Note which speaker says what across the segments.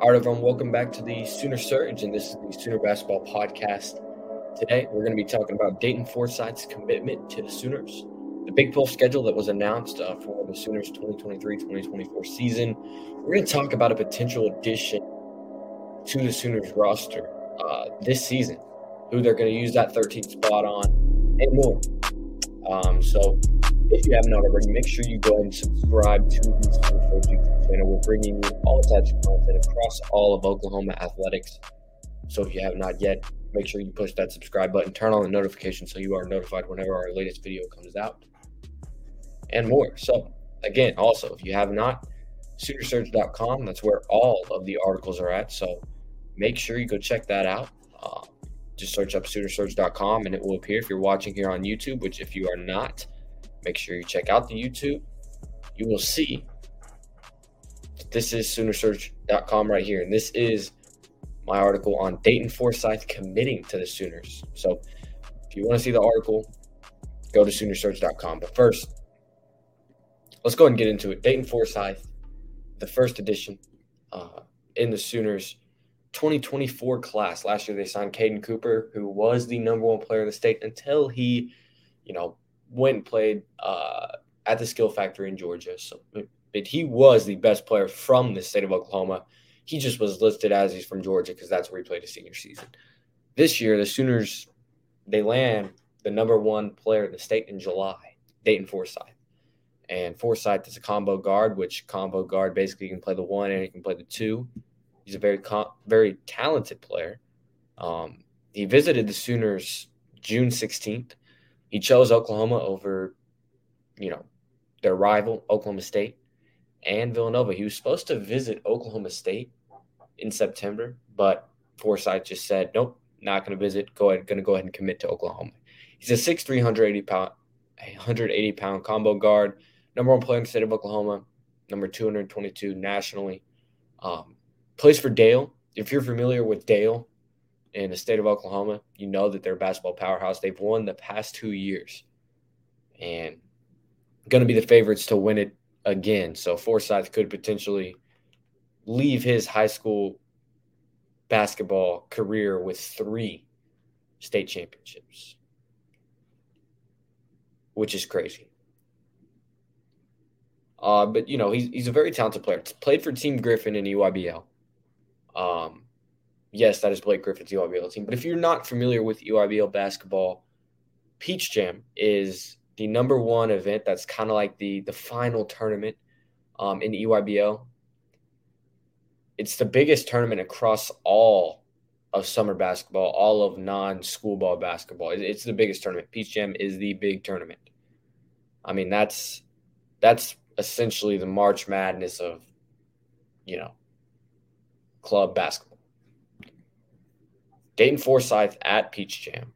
Speaker 1: All right, everyone, welcome back to the Sooner Surge, and this is the Sooner Basketball Podcast. Today, we're going to be talking about Dayton Forsythe's commitment to the Sooners, the Big 12 schedule that was announced uh, for the Sooners 2023 2024 season. We're going to talk about a potential addition to the Sooners roster uh, this season, who they're going to use that 13th spot on, and more. Um, so, if you haven't already, make sure you go and subscribe to the Surge YouTube channel. We're bringing you all types of content across all of Oklahoma athletics. So, if you have not yet, make sure you push that subscribe button, turn on the notification so you are notified whenever our latest video comes out, and more. So, again, also, if you have not, Soonersurge.com, that's where all of the articles are at. So, make sure you go check that out. Uh, just search up Soonersurge.com and it will appear if you're watching here on YouTube, which if you are not, make sure you check out the YouTube. You will see this is Soonersurge.com right here. And this is my article on Dayton Forsythe committing to the Sooners. So if you want to see the article, go to Soonersurge.com. But first, let's go ahead and get into it. Dayton Forsythe, the first edition uh, in the Sooners 2024 class. Last year they signed Caden Cooper, who was the number one player in the state until he, you know, went and played uh, at the Skill Factory in Georgia. So, but he was the best player from the state of Oklahoma. He just was listed as he's from Georgia because that's where he played his senior season. This year, the Sooners they land the number one player in the state in July, Dayton Forsythe. And Forsythe is a combo guard, which combo guard basically can play the one and he can play the two. He's a very very talented player. Um, he visited the Sooners June 16th. He chose Oklahoma over, you know, their rival Oklahoma State and Villanova. He was supposed to visit Oklahoma State in September, but Forsythe just said, "Nope, not going to visit. Go ahead, going to go ahead and commit to Oklahoma." He's a 6'3", 180 pound, 180 pound combo guard, number one player in the state of Oklahoma, number 222 nationally. Um, plays for Dale. If you're familiar with Dale in the state of Oklahoma, you know that they're a basketball powerhouse. They've won the past two years and going to be the favorites to win it again. So Forsythe could potentially leave his high school basketball career with three state championships, which is crazy. Uh, but you know he's he's a very talented player. Played for Team Griffin in EYBL. Um, yes, that is Blake Griffin's EYBL team. But if you're not familiar with EYBL basketball, Peach Jam is the number one event that's kind of like the the final tournament um, in EYBL. It's the biggest tournament across all of summer basketball, all of non-school ball basketball. It's the biggest tournament. Peach Jam is the big tournament. I mean, that's that's essentially the March Madness of, you know, club basketball. Dayton Forsythe at Peach Jam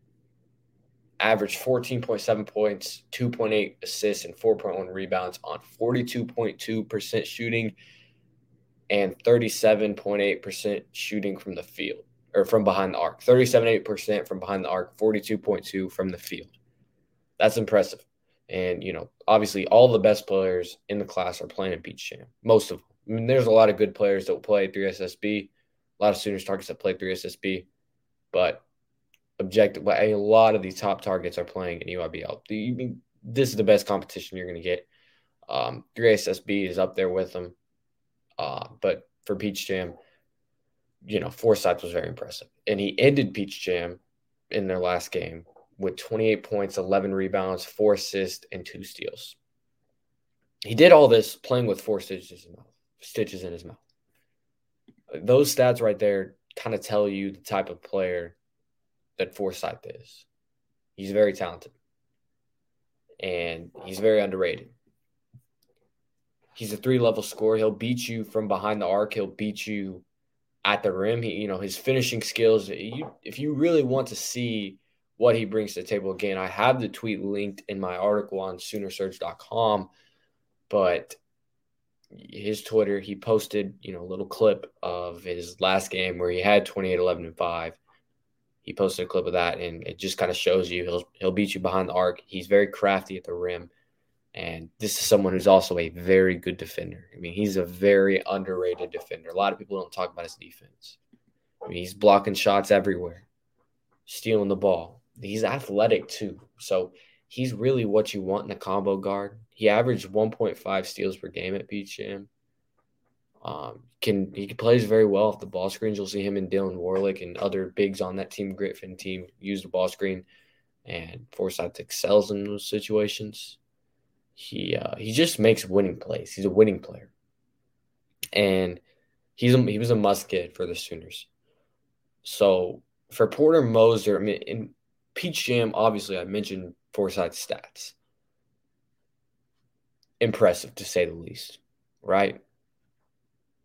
Speaker 1: averaged 14.7 points, 2.8 assists, and 4.1 rebounds on 42.2% shooting and 37.8% shooting from the field or from behind the arc. 37.8% from behind the arc, 42.2 from the field. That's impressive. And, you know, obviously all the best players in the class are playing in Peach Jam. Most of them. I mean, there's a lot of good players that will play 3SSB, a lot of Sooners targets that play 3SSB, but objective, a lot of these top targets are playing in EYBL. This is the best competition you're going to get. Um, 3SSB is up there with them, uh, but for Peach Jam, you know, Forsythe was very impressive, and he ended Peach Jam in their last game with 28 points, 11 rebounds, four assists, and two steals. He did all this playing with four stitches in, his mouth, stitches in his mouth. Those stats right there kind of tell you the type of player that Forsythe is. He's very talented, and he's very underrated. He's a three level scorer. He'll beat you from behind the arc. He'll beat you at the rim. He, you know, his finishing skills. You, if you really want to see what he brings to the table. Again, I have the tweet linked in my article on Soonersurge.com, but his Twitter, he posted, you know, a little clip of his last game where he had 28, 11, and 5. He posted a clip of that, and it just kind of shows you he'll he'll beat you behind the arc. He's very crafty at the rim, And this is someone who's also a very good defender. I mean, he's a very underrated defender. A lot of people don't talk about his defense. I mean, he's blocking shots everywhere, stealing the ball. He's athletic too. So he's really what you want in a combo guard. He averaged 1.5 steals per game at Peach Jam. Um, can he plays very well off the ball screens. You'll see him and Dylan Warlick and other bigs on that team Griffin team use the ball screen, and Forsythe excels in those situations. He uh, he just makes winning plays. He's a winning player, and he's a, he was a must get for the Sooners. So for Porter Moser, I mean, in Peach Jam, obviously I mentioned Forsythe's stats. Impressive to say the least, right?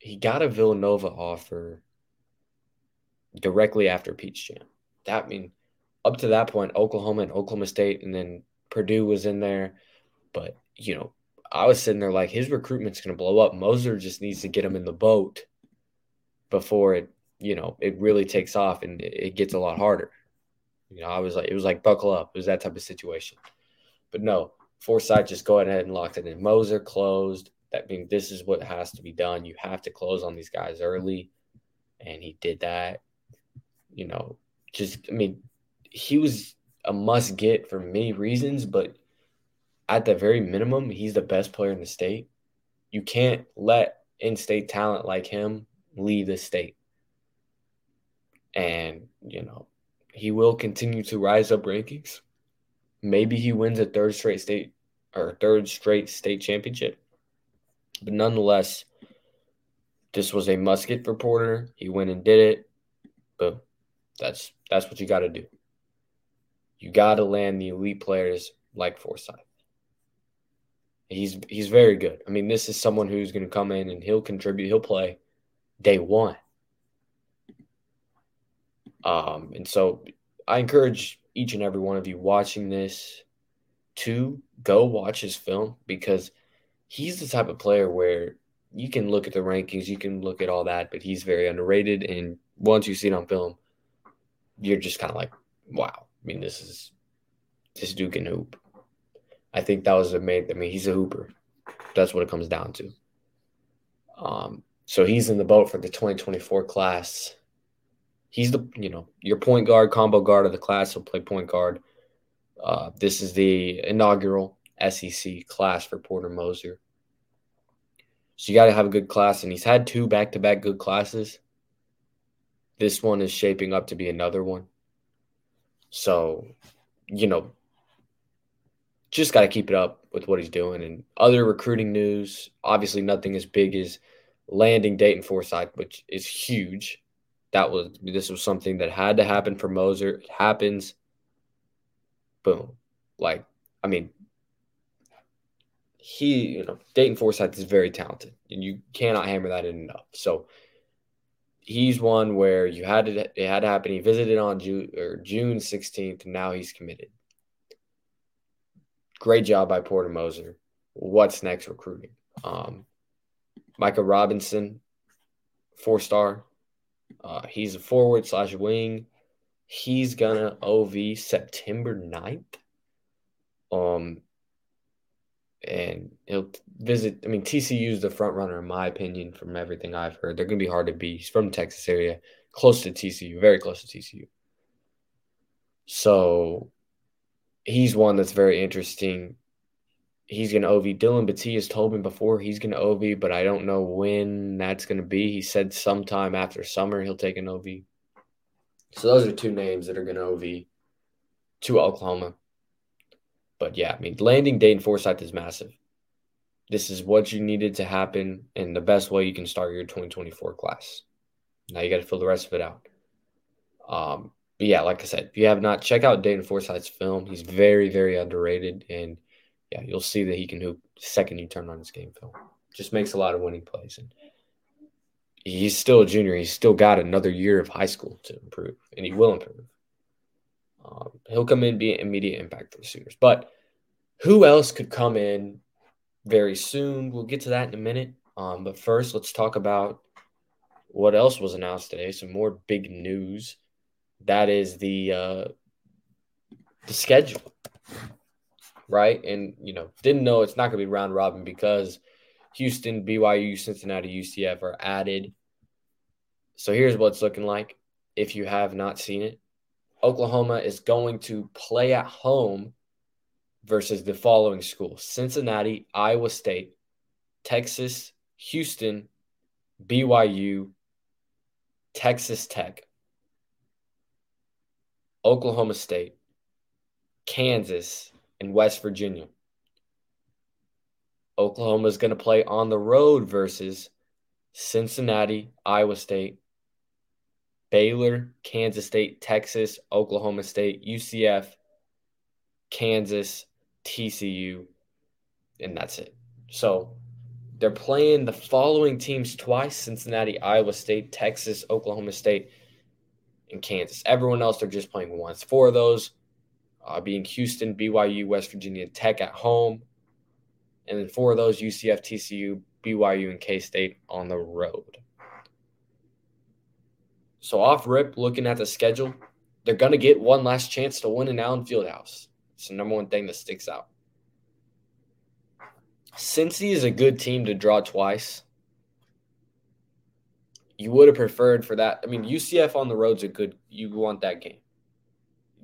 Speaker 1: he got a Villanova offer directly after Peach Jam. That mean, up to that point, Oklahoma and Oklahoma State, and then Purdue was in there. But you know, I was sitting there like his recruitment's going to blow up. Moser just needs to get him in the boat before it, you know, it really takes off and it gets a lot harder. You know, I was like, it was like buckle up. It was that type of situation. But no, Forsythe just go ahead and locked it in. Moser closed that being this is what has to be done. You have to close on these guys early. And he did that. You know, just I mean, he was a must get for many reasons, but at the very minimum, he's the best player in the state. You can't let in state talent like him leave the state. And, you know, he will continue to rise up rankings. Maybe he wins a third straight state or third straight state championship. But nonetheless, this was a musket for Porter. He went and did it. Boom. That's that's what you got to do. You got to land the elite players like Forsythe. He's he's very good. I mean, this is someone who's going to come in and he'll contribute. He'll play day one. Um, and so I encourage each and every one of you watching this to go watch his film because – he's the type of player where you can look at the rankings, you can look at all that, but he's very underrated. And once you see it on film, you're just kind of like, wow. I mean, this is this dude can hoop. I think that was a main. I mean, he's a hooper. That's what it comes down to. Um, so he's in the boat for the 2024 class. He's the you know your point guard, combo guard of the class. He'll play point guard. Uh, this is the inaugural SEC class for Porter Moser. So you got to have a good class, and he's had two back to back good classes. This one is shaping up to be another one. So, you know, just got to keep it up with what he's doing. And other recruiting news, obviously, nothing as big as landing Dayton Forsythe, which is huge. That was this was something that had to happen for Moser. It happens. Boom. Like, I mean, he, you know, Dayton Forsythe is very talented, and you cannot hammer that in enough. So he's one where you had to it had to happen. He visited on June or June 16th, and now he's committed. Great job by Porter Moser. What's next recruiting? Um, Micah Robinson, four star. Uh, he's a forward slash wing. He's gonna OV September 9th. Um, and he'll visit. I mean, TCU is the front runner in my opinion. From everything I've heard, they're to be hard to beat. He's from Texas area, close to TCU, very close to TCU. So he's one that's very interesting. He's going to OV. Dylan Batiste has told me before he's going to OV, but I don't know when that's going to be. He said sometime after summer he'll take an OV. So those are two names that are going to OV to Oklahoma. But yeah, I mean, landing Dayton Forsythe is massive. This is what you needed to happen, and the best way you can start your 2024 class. Now you got to fill the rest of it out. Um, but yeah, like I said, if you have not, check out Dayton Forsythe's film. He's very, very underrated, and yeah, you'll see that he can hoop the second you turn on his game film. Just makes a lot of winning plays, and he's still a junior. He's still got another year of high school to improve, and he will improve. Um, he'll come in, be an immediate impact for the Sooners. But who else could come in very soon? We'll get to that in a minute. Um, but first, let's talk about what else was announced today. Some more big news. That is the uh, the schedule. Right? And you know, didn't know it's not going to be round robin because Houston, BYU, Cincinnati, UCF are added. So here's what it's looking like. If you have not seen it, Oklahoma is going to play at home versus the following schools Cincinnati, Iowa State, Texas, Houston, BYU, Texas Tech, Oklahoma State, Kansas, West Virginia. Oklahoma is going to play on the road versus Cincinnati, Iowa State, Baylor, Kansas State, Texas, Oklahoma State, UCF, Kansas, TCU, and that's it. So they're playing the following teams twice Cincinnati, Iowa State, Texas, Oklahoma State, and Kansas. Everyone else, they're just playing once. Four of those uh, being Houston, BYU, West Virginia, Tech at home. And then four of those UCF, TCU, BYU, and K State on the road. So, off rip, looking at the schedule, they're going to get one last chance to win in Allen Fieldhouse. It's the number one thing that sticks out. Cincy is a good team to draw twice. You would have preferred for that. I mean, UCF on the road's a good. You want that game.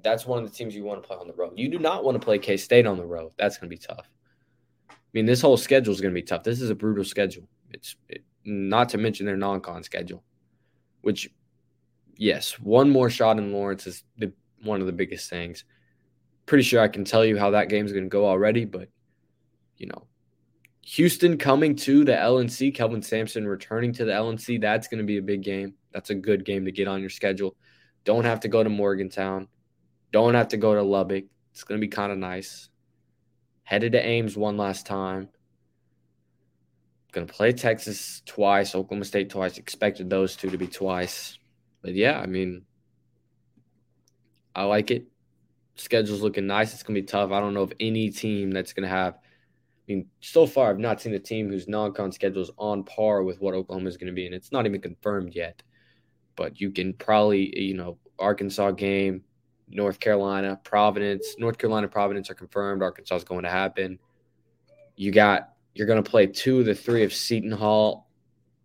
Speaker 1: That's one of the teams you want to play on the road. You do not want to play K State on the road. That's going to be tough. I mean, this whole schedule is going to be tough. This is a brutal schedule. It's it, not to mention their non-con schedule, which, yes, one more shot in Lawrence is the, one of the biggest things. Pretty sure I can tell you how that game's going to go already, but you know, Houston coming to the LNC, Kelvin Sampson returning to the LNC. That's going to be a big game. That's a good game to get on your schedule. Don't have to go to Morgantown. Don't have to go to Lubbock. It's going to be kind of nice. Headed to Ames one last time. Going to play Texas twice, Oklahoma State twice. Expected those two to be twice. But yeah, I mean, I like it. Schedule's looking nice. It's going to be tough. I don't know if any team that's going to have I – mean, so far, I've not seen a team whose non con schedule is on par with what Oklahoma is going to be. And it's not even confirmed yet. But you can probably, you know, Arkansas game, North Carolina, Providence. North Carolina, Providence are confirmed. Arkansas is going to happen. You got, you're going to play two of the three of Seton Hall,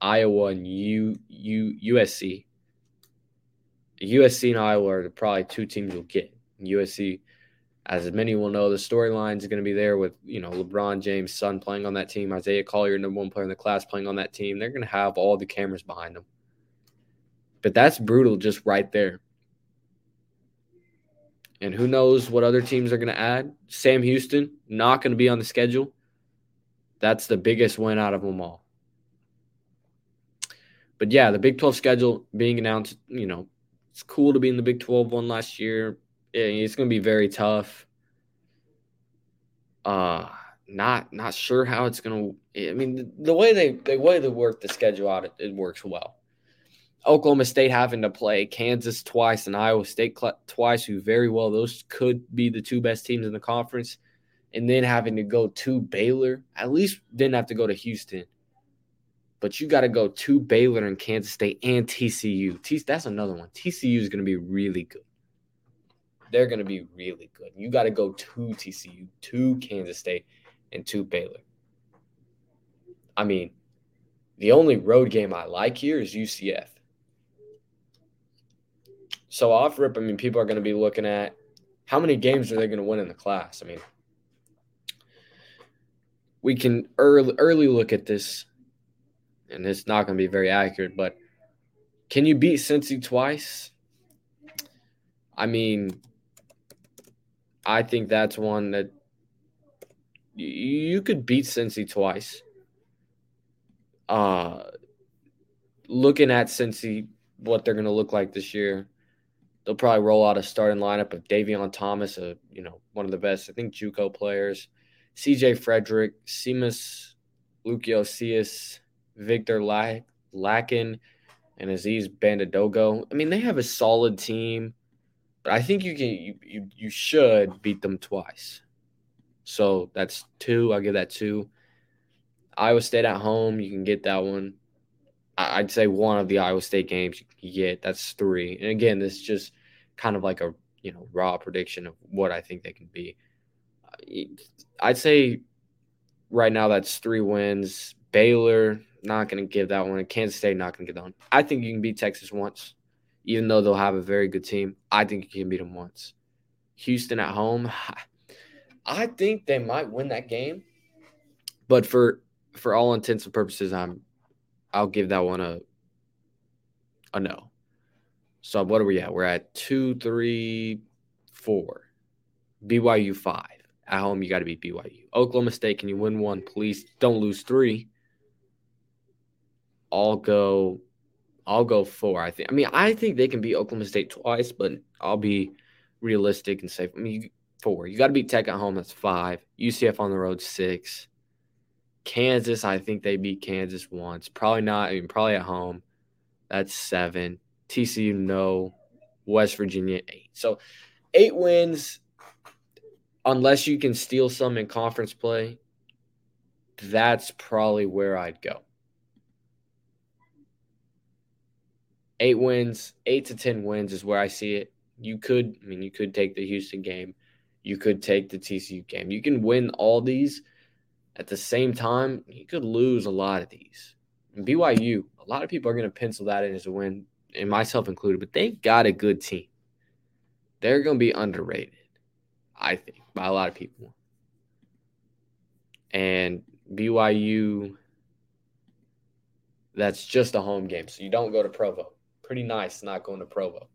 Speaker 1: Iowa, and U, U, USC. USC and Iowa are probably two teams you'll get. USC as many will know, the storyline is going to be there with you know LeBron James' son playing on that team, Isaiah Collier, number one player in the class, playing on that team. They're going to have all the cameras behind them. But that's brutal, just right there. And who knows what other teams are going to add? Sam Houston not going to be on the schedule. That's the biggest win out of them all. But yeah, the Big 12 schedule being announced, you know, it's cool to be in the Big 12 one last year it's going to be very tough. Uh, not not sure how it's going to. I mean, the, the, way they the way they work the schedule out, it, it, works well. Oklahoma State having to play Kansas twice and Iowa State cl- twice, who very well those could be the two best teams in the conference, and then having to go to Baylor. At least didn't have to go to Houston, but you got to go to Baylor and Kansas State and TCU. T- that's another one. TCU is going to be really good they're going to be really good. You got to go to TCU, to Kansas State, and to Baylor. I mean, the only road game I like here is UCF. So off rip, I mean, people are going to be looking at how many games are they going to win in the class. I mean, we can early early look at this, and it's not going to be very accurate, but can you beat Cincy twice? I mean, I think that's one that you could beat Cincy twice. Uh, looking at Cincy, what they're going to look like this year, they'll probably roll out a starting lineup of Davion Thomas, a you know one of the best, I think, JUCO players, C.J. Fredrick, Simas Lukosius, Viktor Lakhin, and Aziz Bandaogo. I mean, they have a solid team. But I think you can you, you you should beat them twice. So that's two. I'll give that two. Iowa State at home, you can get that one. I'd say one of the Iowa State games you get. That's three. And again, this is just kind of like a you know raw prediction of what I think they can be. I'd say right now that's three wins. Baylor not going to give that one. Kansas State not going to get that one. I think you can beat Texas once, even though they'll have a very good team. I think you can beat them once. Houston at home, I think they might win that game, but for for all intents and purposes, I'm I'll give that one a a no. So what are we at? We're at two, three, four. BYU five. At home, you got to beat BYU. Oklahoma State, can you win one? Please don't lose three. I'll go. I'll go four. I think. I mean, I think they can beat Oklahoma State twice, but I'll be realistic and say. I mean, four. You got to beat Tech at home. That's five. UCF on the road six. Kansas, I think they beat Kansas once. Probably not. I mean, probably at home. That's seven. TCU, no. West Virginia, eight. So eight wins, unless you can steal some in conference play, that's probably where I'd go. Eight wins, eight to 10 wins is where I see it. You could, I mean, you could take the Houston game. You could take the TCU game. You can win all these at the same time. You could lose a lot of these. And BYU, a lot of people are going to pencil that in as a win, and myself included, but they got a good team. They're going to be underrated, I think, by a lot of people. And BYU, that's just a home game. So you don't go to Provo. Pretty nice not going to Provo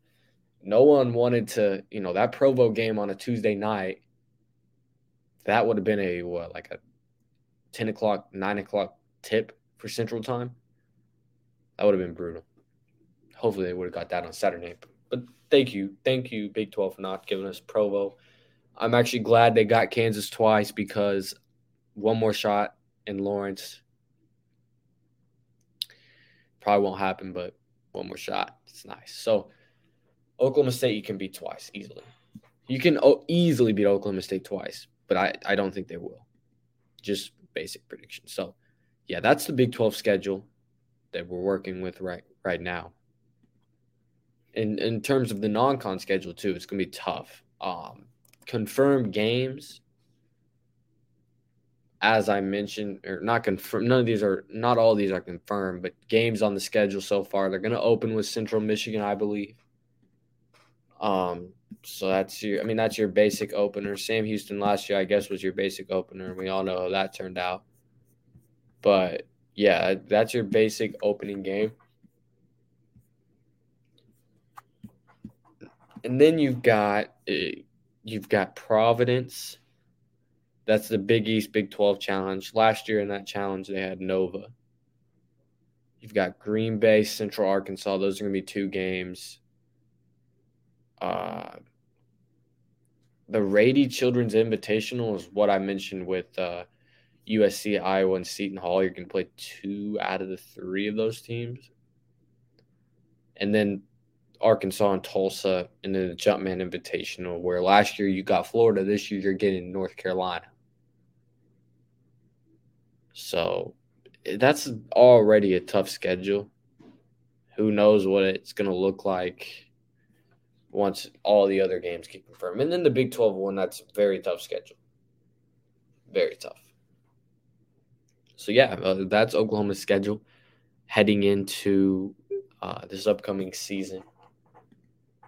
Speaker 1: no one wanted to, you know, that Provo game on a Tuesday night, that would have been a what, like a 10 o'clock, 9 o'clock tip for Central Time. That would have been brutal. Hopefully they would have got that on Saturday. But thank you. Thank you, Big 12, for not giving us Provo. I'm actually glad they got Kansas twice because one more shot in Lawrence probably won't happen, but one more shot. It's nice. So Oklahoma State you can beat twice easily. You can easily beat Oklahoma State twice, but I, I don't think they will. Just basic prediction. So, yeah, that's the Big 12 schedule that we're working with right right now. In in terms of the non-con schedule too, it's going to be tough. Um, confirmed games as I mentioned, or not confirmed. None of these are, not all these are confirmed, but games on the schedule so far. They're going to open with Central Michigan, I believe. Um, so that's your, I mean, that's your basic opener. Sam Houston last year, I guess, was your basic opener. And we all know how that turned out. But yeah, that's your basic opening game. And then you've got eh, you've got Providence. That's the Big East Big 12 challenge. Last year in that challenge, they had Nova. You've got Green Bay, Central Arkansas. Those are going to be two games uh, the Rady Children's Invitational is what I mentioned with uh, USC, Iowa, and Seton Hall. You're going to play two out of the three of those teams. And then Arkansas and Tulsa, and then the Jumpman Invitational, where last year you got Florida, this year you're getting North Carolina. So that's already a tough schedule. Who knows what it's going to look like once all the other games get confirmed. And then the Big 12 one, that's very tough schedule. Very tough. So, yeah, uh, that's Oklahoma's schedule heading into uh, this upcoming season,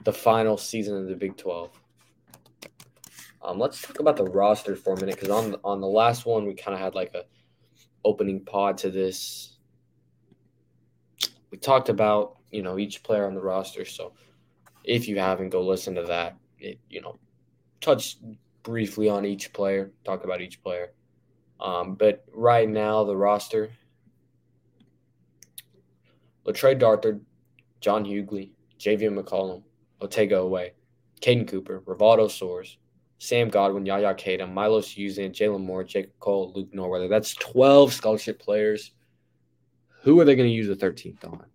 Speaker 1: the final season of the Big 12. Um, let's talk about the roster for a minute because on on the last one we kind of had like a opening pod to this. We talked about you know each player on the roster, so if you haven't, go listen to that. It, you know, touch briefly on each player, talk about each player. Um, but right now, the roster Le'Tre Darthard, John Hugley, Javian McCollum, Otega Oweh, Caden Cooper, Rivaldo Soares, Sam Godwin, Yaya Keita, Milos Uzan, Jalen Moore, Jacob Cole, Luke Northweather. That's 12 scholarship players. Who are they going to use the 13th on?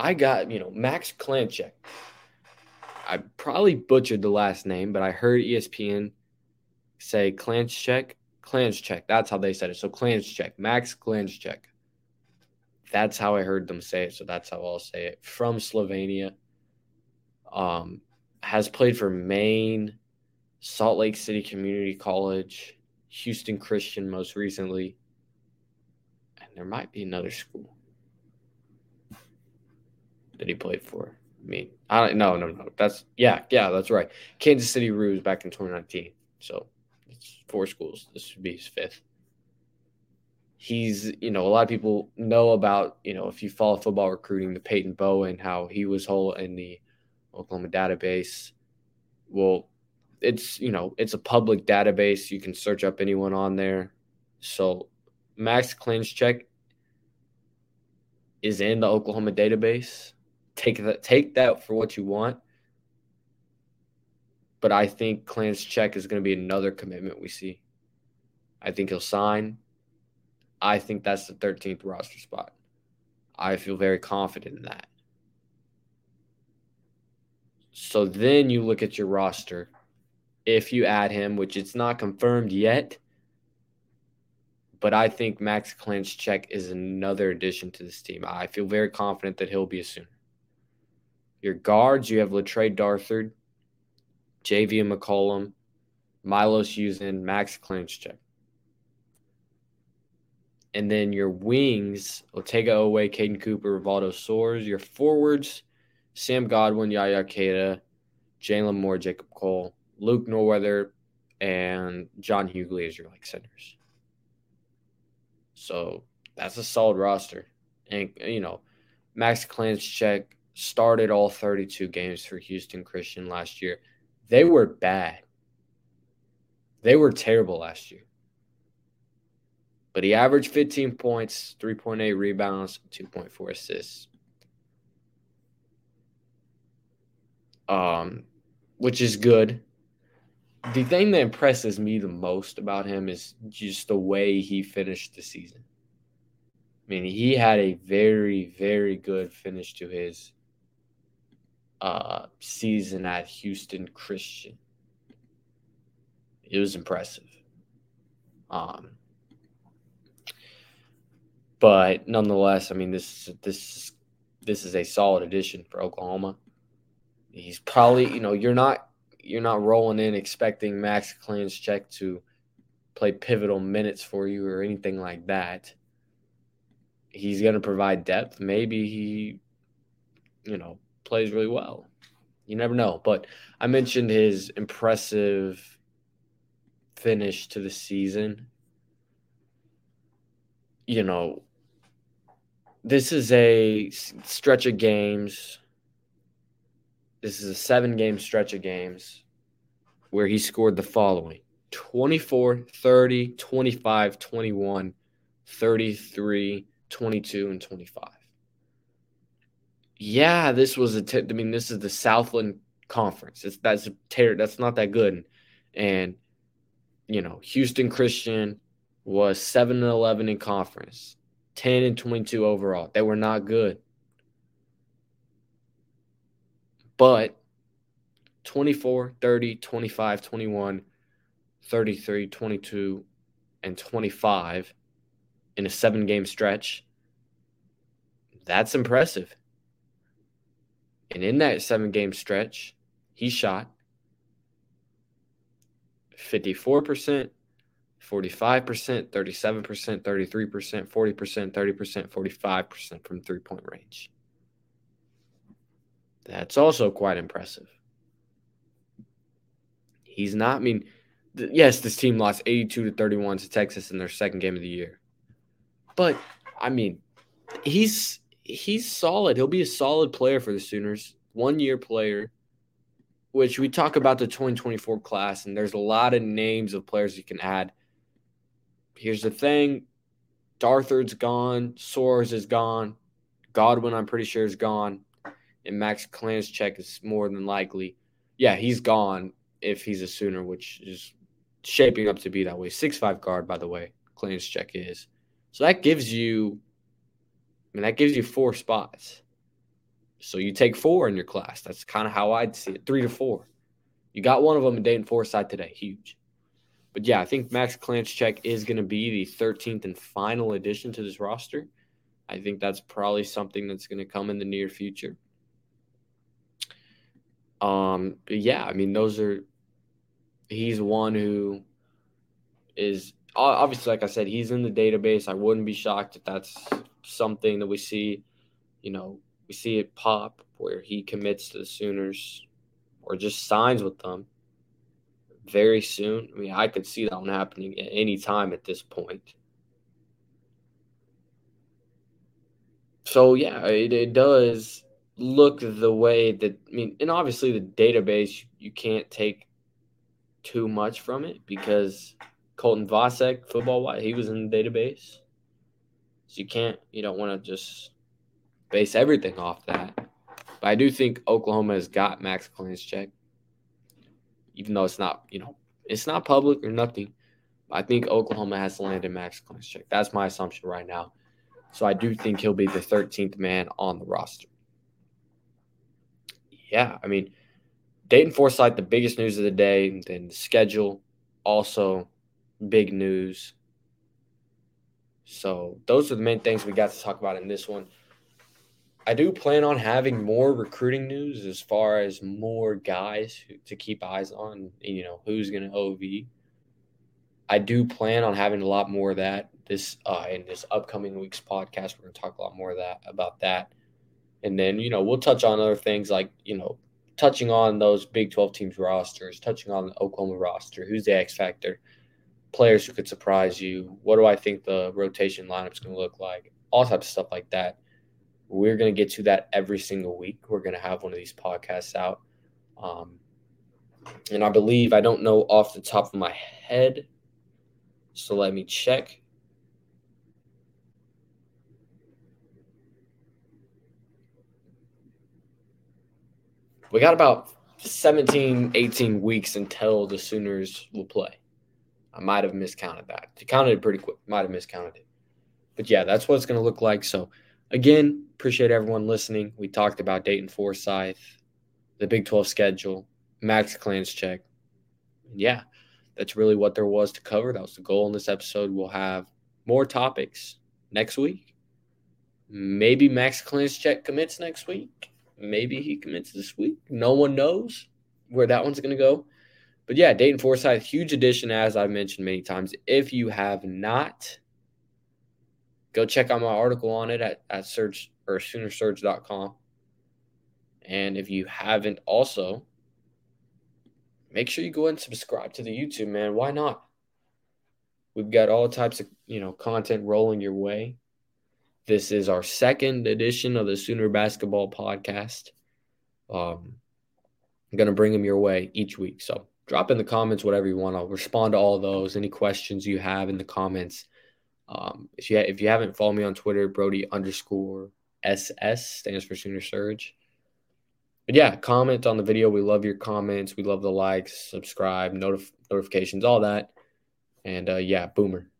Speaker 1: I got, you know, Max Klanchek. I probably butchered the last name, but I heard ESPN say Klanchek. Klanchek. That's how they said it. So Klanchek. Max Klanchek. That's how I heard them say it. So that's how I'll say it. From Slovenia. Um, has played for Maine, Salt Lake City Community College, Houston Christian most recently, and there might be another school that he played for. I mean, I don't no no no. That's yeah, yeah, that's right. Kansas City Roos back in 2019. So it's four schools. This would be his fifth. He's, you know, a lot of people know about, you know, if you follow football recruiting, the Peyton Bowen, how he was whole in the Oklahoma database. Well, it's, you know, it's a public database. You can search up anyone on there. So Max Klinchek is in the Oklahoma database. Take that take that for what you want. But I think Klinchek is going to be another commitment we see. I think he'll sign. I think that's the 13th roster spot. I feel very confident in that. So then you look at your roster. If you add him, which it's not confirmed yet, but I think Max Klinchek is another addition to this team. I feel very confident that he'll be a Sooner. Your guards, you have Le'Tre Darthard, JV McCollum, Milos Uzan, Max Klinchek. And then your wings, Otega Oweh, Caden Cooper, Rivaldo Soares. Your forwards, Sam Godwin, Yaya Keita, Jalen Moore, Jacob Cole, Luke Northweather, and John Hugley as your like centers. So that's a solid roster. And you know, Max Klinchek started all 32 games for Houston Christian last year. They were bad. They were terrible last year. But he averaged 15 points, 3.8 rebounds, 2.4 assists. Um, which is good. The thing that impresses me the most about him is just the way he finished the season. I mean, he had a very, very good finish to his uh, season at Houston Christian. It was impressive. Um, but nonetheless, I mean this this this is a solid addition for Oklahoma. He's probably you know you're not you're not rolling in expecting Max Klinchek to play pivotal minutes for you or anything like that. He's going to provide depth. Maybe he, you know, plays really well. You never know. But I mentioned his impressive finish to the season. You know, this is a stretch of games. This is a seven game stretch of games where he scored the following 24, 30, 25, 21, 33, 22, and 25 yeah, this was a. T- I mean, this is the Southland Conference. It's that's a ter- that's not that good, and you know, Houston Christian was seven and eleven in conference, ten and twenty two overall. They were not good, but 24, 30, 25, 21, 33, 22, and 25 in a seven game stretch. That's impressive. And in that seven game stretch, he shot 54%, 45%, 37%, 33%, 40%, 30%, 45% from three point range. That's also quite impressive. He's not, I mean, th- yes, this team lost 82 to 31 to Texas in their second game of the year. But, I mean, he's he's solid. He'll be a solid player for the Sooners. One year player, which we talk about the 2024 class, and there's a lot of names of players you can add. Here's the thing Darthard's gone, Soares is gone, Godwin, I'm pretty sure, is gone, and Max Klinchek is more than likely. Yeah, he's gone if he's a Sooner, which is shaping up to be that way. Six five guard, by the way, Klinchek is. So that gives you I mean, that gives you four spots. So you take four in your class. That's kind of how I'd see it three to four. You got one of them in Dayton Forsythe today. Huge. But yeah, I think Max Klinchek is going to be the 13th and final addition to this roster. I think that's probably something that's going to come in the near future. Um, yeah, I mean, those are. He's one who is obviously, like I said, he's in the database. I wouldn't be shocked if that's something that we see. You know, we see it pop where he commits to the Sooners or just signs with them very soon. I mean, I could see that one happening at any time at this point. So yeah, it, it does look the way that I mean, and obviously the database you can't take too much from it because Colton Vasek, football wise, he was in the database. So you can't, you don't want to just base everything off that. But I do think Oklahoma has got Max Klinchek, even though it's not, you know, it's not public or nothing. I think Oklahoma has landed Max Klinchek. That's my assumption right now. So I do think he'll be the 13th man on the roster. Yeah, I mean, Dayton Forsythe, the biggest news of the day, then the schedule, also big news. So those are the main things we got to talk about in this one. I do plan on having more recruiting news as far as more guys to keep eyes on, you know, who's going to OV. I do plan on having a lot more of that this uh, in this upcoming week's podcast. We're going to talk a lot more of that about that, and then you know we'll touch on other things like you know touching on those Big Twelve teams rosters, touching on the Oklahoma roster, who's the X factor, players who could surprise you. What do I think the rotation lineup is going to look like? All types of stuff like that. We're going to get to that every single week. We're going to have one of these podcasts out. Um, and I believe, I don't know off the top of my head, so let me check. we got about 17, 18 weeks until the Sooners will play. I might have miscounted that. You counted it pretty quick. Might have miscounted it. But yeah, that's what it's going to look like. So, again, appreciate everyone listening. We talked about Dayton Forsythe, the Big 12 schedule, Max Klinchek. Yeah, that's really what there was to cover. That was the goal in this episode. We'll have more topics next week. Maybe Max Klinchek commits next week. Maybe he commits this week. No one knows where that one's going to go. But yeah, Dayton Forsythe, huge addition, as I've mentioned many times. If you have not, go check out my article on it at, at search or soonersurge.com. And if you haven't also, make sure you go and subscribe to the YouTube, man. Why not? We've got all types of, you know, content rolling your way. This is our second edition of the Sooner Basketball Podcast. Um, I'm to bring them your way each week. So drop in the comments whatever you want. I'll respond to all those. Any questions you have in the comments. Um, if you if you haven't followed me on Twitter, Brody underscore SS stands for Sooner Surge. But yeah, comment on the video. We love your comments. We love the likes, subscribe, notif- notifications, all that. And uh, yeah, boomer.